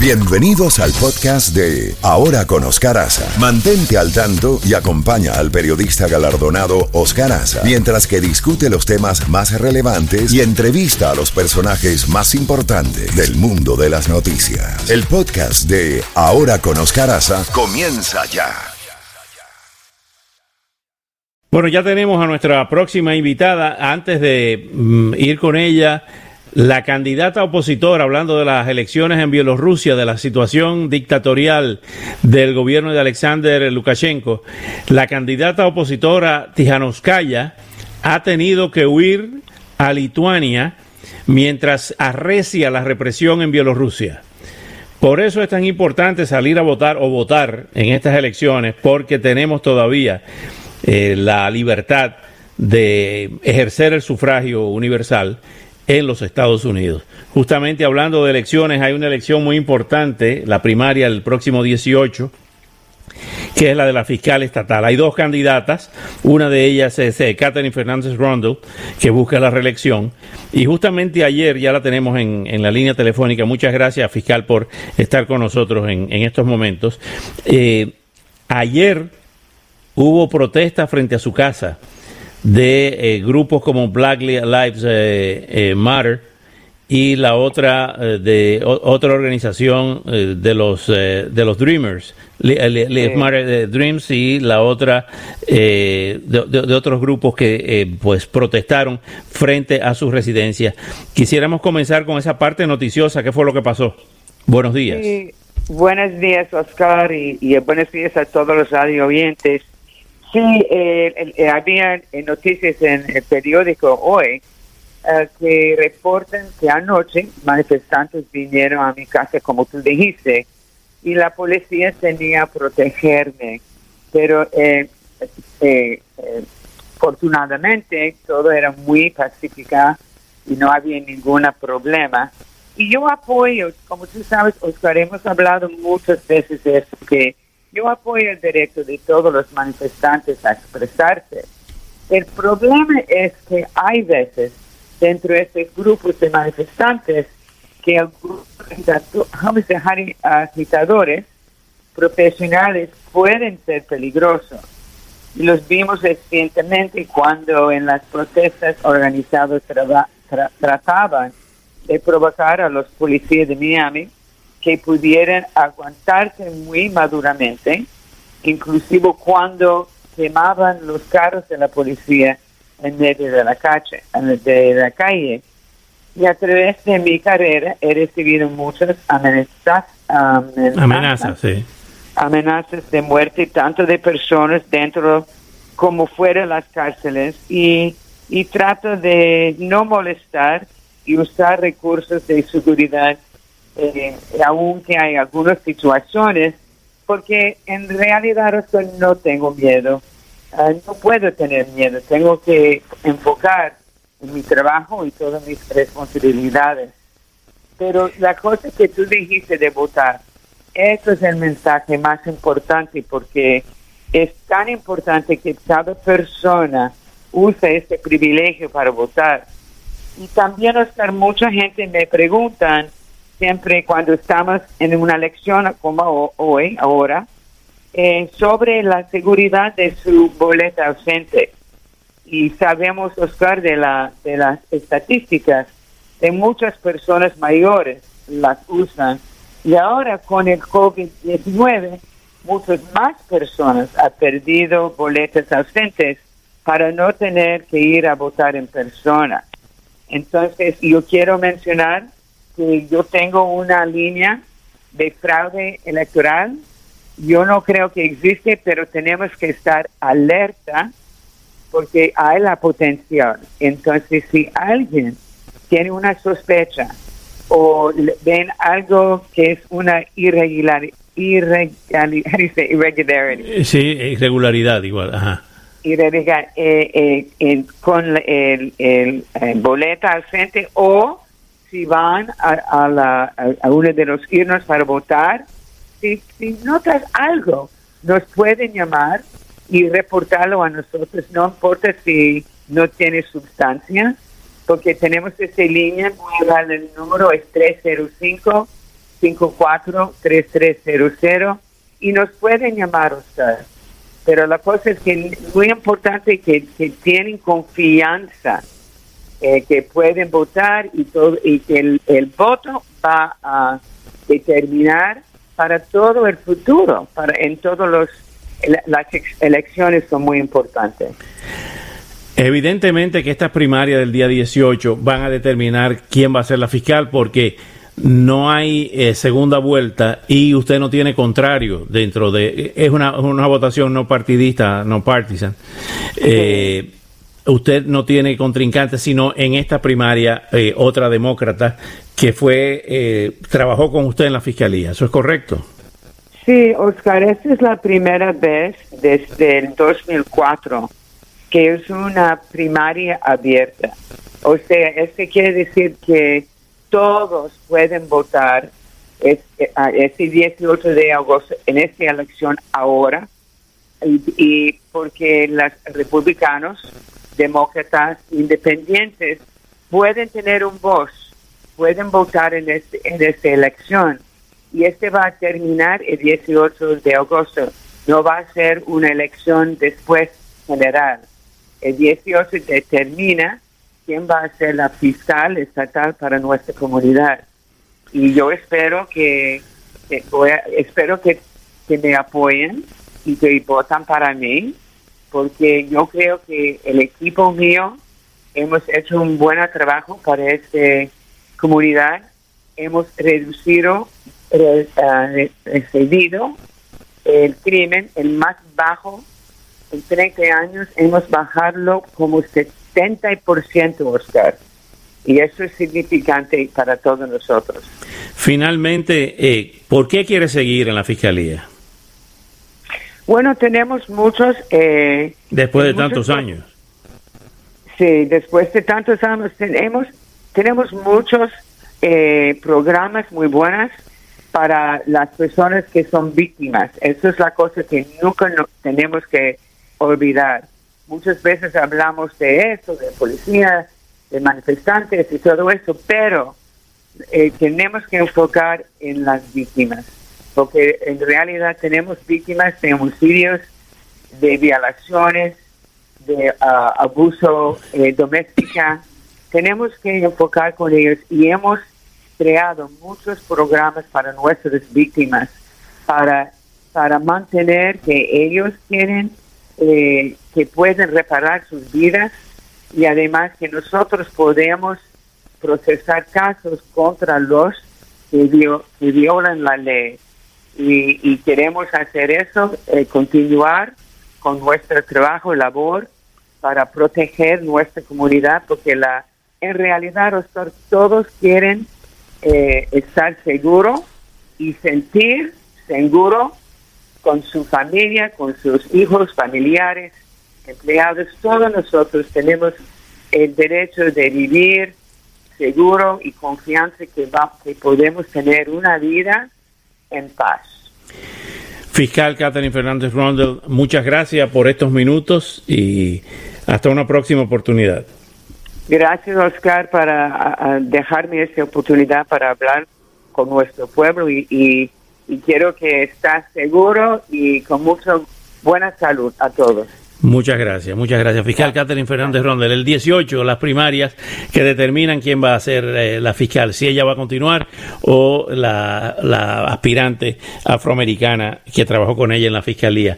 Bienvenidos al podcast de Ahora con Oscar Aza. Mantente al tanto y acompaña al periodista galardonado Oscar Aza mientras que discute los temas más relevantes y entrevista a los personajes más importantes del mundo de las noticias. El podcast de Ahora con Oscar Aza comienza ya. Bueno, ya tenemos a nuestra próxima invitada. Antes de mm, ir con ella, la candidata opositora, hablando de las elecciones en Bielorrusia, de la situación dictatorial del gobierno de Alexander Lukashenko, la candidata opositora Tijanowskaya ha tenido que huir a Lituania mientras arrecia la represión en Bielorrusia. Por eso es tan importante salir a votar o votar en estas elecciones, porque tenemos todavía eh, la libertad de ejercer el sufragio universal en los Estados Unidos. Justamente hablando de elecciones, hay una elección muy importante, la primaria el próximo 18, que es la de la fiscal estatal. Hay dos candidatas, una de ellas es eh, Catherine Fernández Rondo, que busca la reelección, y justamente ayer ya la tenemos en, la línea telefónica. Muchas gracias, fiscal, por estar con nosotros en, estos momentos. Eh, ayer hubo protesta frente a su casa de eh, grupos como Black Lives eh, eh, Matter y la otra de otra organización de los de los Dreamers, Lives Matter Dreams y la otra de, otros grupos que pues protestaron frente a sus residencias. Quisiéramos comenzar con esa parte noticiosa. ¿Qué fue lo que pasó? Buenos días. Buenos días, Oscar, y, y buenos días a todos los radio oyentes. Sí, eh, eh, había noticias en el periódico hoy eh, que reportan que anoche manifestantes vinieron a mi casa, como tú dijiste, y la policía tenía que protegerme. Pero afortunadamente todo era muy pacífica y no había ningún problema. Y yo apoyo, como tú sabes, Oscar, hemos hablado muchas veces de eso, que yo apoyo el derecho de todos los manifestantes a expresarse. El problema es que hay veces dentro de estos grupos de manifestantes que algunos agitadores profesionales pueden ser peligrosos. Los vimos recientemente cuando en las protestas organizadas trataban de provocar a los policías de Miami que pudieran aguantarse muy maduramente, inclusive cuando quemaban los carros de la policía en medio de la calle, de la calle. Y a través de mi carrera he recibido muchas amenazas, amenazas, amenazas de muerte, tanto de personas dentro como fuera de las cárceles. Y, y trato de no molestar y usar recursos de seguridad eh, aunque hay algunas situaciones, porque en realidad no tengo miedo, ah, no puedo tener miedo, tengo que enfocar en mi trabajo y todas mis responsabilidades. Pero la cosa que tú dijiste de votar, eso es el mensaje más importante porque es tan importante que cada persona use este privilegio para votar. Y también, Oscar, mucha gente me preguntan, siempre cuando estamos en una lección como hoy, ahora, eh, sobre la seguridad de su boleta ausente. Y sabemos, Oscar, de, la, de las estadísticas de muchas personas mayores las usan. Y ahora con el COVID-19, muchas más personas han perdido boletas ausentes para no tener que ir a votar en persona. Entonces, yo quiero mencionar yo tengo una línea de fraude electoral. Yo no creo que existe, pero tenemos que estar alerta porque hay la potencial. Entonces, si alguien tiene una sospecha o ven algo que es una irregularidad, Sí, irregularidad igual, ajá. Irregularidad, eh, eh, con el, el, el boleta ausente o si van a, la, a, uno de los irnos para votar, si, si notas algo, nos pueden llamar y reportarlo a nosotros, no importa si no tiene sustancia, porque tenemos esta línea, voy a el número, es 305 854-3300 y nos pueden llamar ustedes. Pero la cosa es que muy importante que, que tienen confianza, eh, que pueden votar y, todo, y que el, el voto va a determinar para todo el futuro, para en todos los las elecciones son muy importantes. Evidentemente que estas primarias del día 18 van a determinar quién va a ser la fiscal porque no hay eh, segunda vuelta y usted no tiene contrario dentro de es una, una votación no partidista no partisan eh, usted no tiene contrincante sino en esta primaria eh, otra demócrata que fue trabajó con usted en la fiscalía. Eso es correcto sí Oscar esta es la primera vez desde el 2004 que es una primaria abierta. O sea este quiere decir que todos pueden votar este, este 18 de agosto en esta elección ahora. Y, porque los republicanos, demócratas, independientes pueden tener un voz, pueden votar en, este, en esta elección y este va a terminar el 18 de agosto. No va a ser una elección después general. El 18 termina quién va a ser la fiscal estatal para nuestra comunidad. Y yo espero que, espero que, me apoyen y que votan para mí, porque yo creo que el equipo mío hemos hecho un buen trabajo para esta comunidad. Hemos reducido, eh, excedido el crimen, el más bajo en 30 años, hemos bajado como 70%, Oscar. Y eso es significante para todos nosotros. Finalmente, eh, ¿por qué quiere seguir en la Fiscalía? Bueno, tenemos muchos... Eh, después de tantos años. Sí, después de tantos años tenemos, tenemos muchos eh, programas muy buenos para las personas que son víctimas. Eso es la cosa que nunca tenemos que olvidar. Muchas veces hablamos de eso, de policía, de manifestantes y todo eso, pero eh, tenemos que enfocar en las víctimas, porque en realidad tenemos víctimas de homicidios, de violaciones, de ah, abuso eh, doméstico. Tenemos que enfocar con ellos y hemos creado muchos programas para nuestras víctimas, para, para mantener que ellos tienen eh, que pueden reparar sus vidas y además que nosotros podemos procesar casos contra los que, violan la ley. Y, queremos hacer eso, eh, continuar con nuestro trabajo, labor, para proteger nuestra comunidad, porque la en realidad todos quieren eh, estar seguros y sentir seguro con su familia, con sus hijos, familiares, empleados. Todos nosotros tenemos el derecho de vivir seguro y confianza que, va, que podemos tener una vida en paz. Fiscal Catherine Fernández Rondel, muchas gracias por estos minutos y hasta una próxima oportunidad. Gracias, Oscar, para dejarme esta oportunidad para hablar con nuestro pueblo y y quiero que estás seguro y con mucha buena salud a todos. Muchas gracias, muchas gracias. Fiscal Catherine Fernández Rondel, el 18, las primarias que determinan quién va a ser eh, la fiscal, si ella va a continuar o la, la aspirante afroamericana que trabajó con ella en la fiscalía.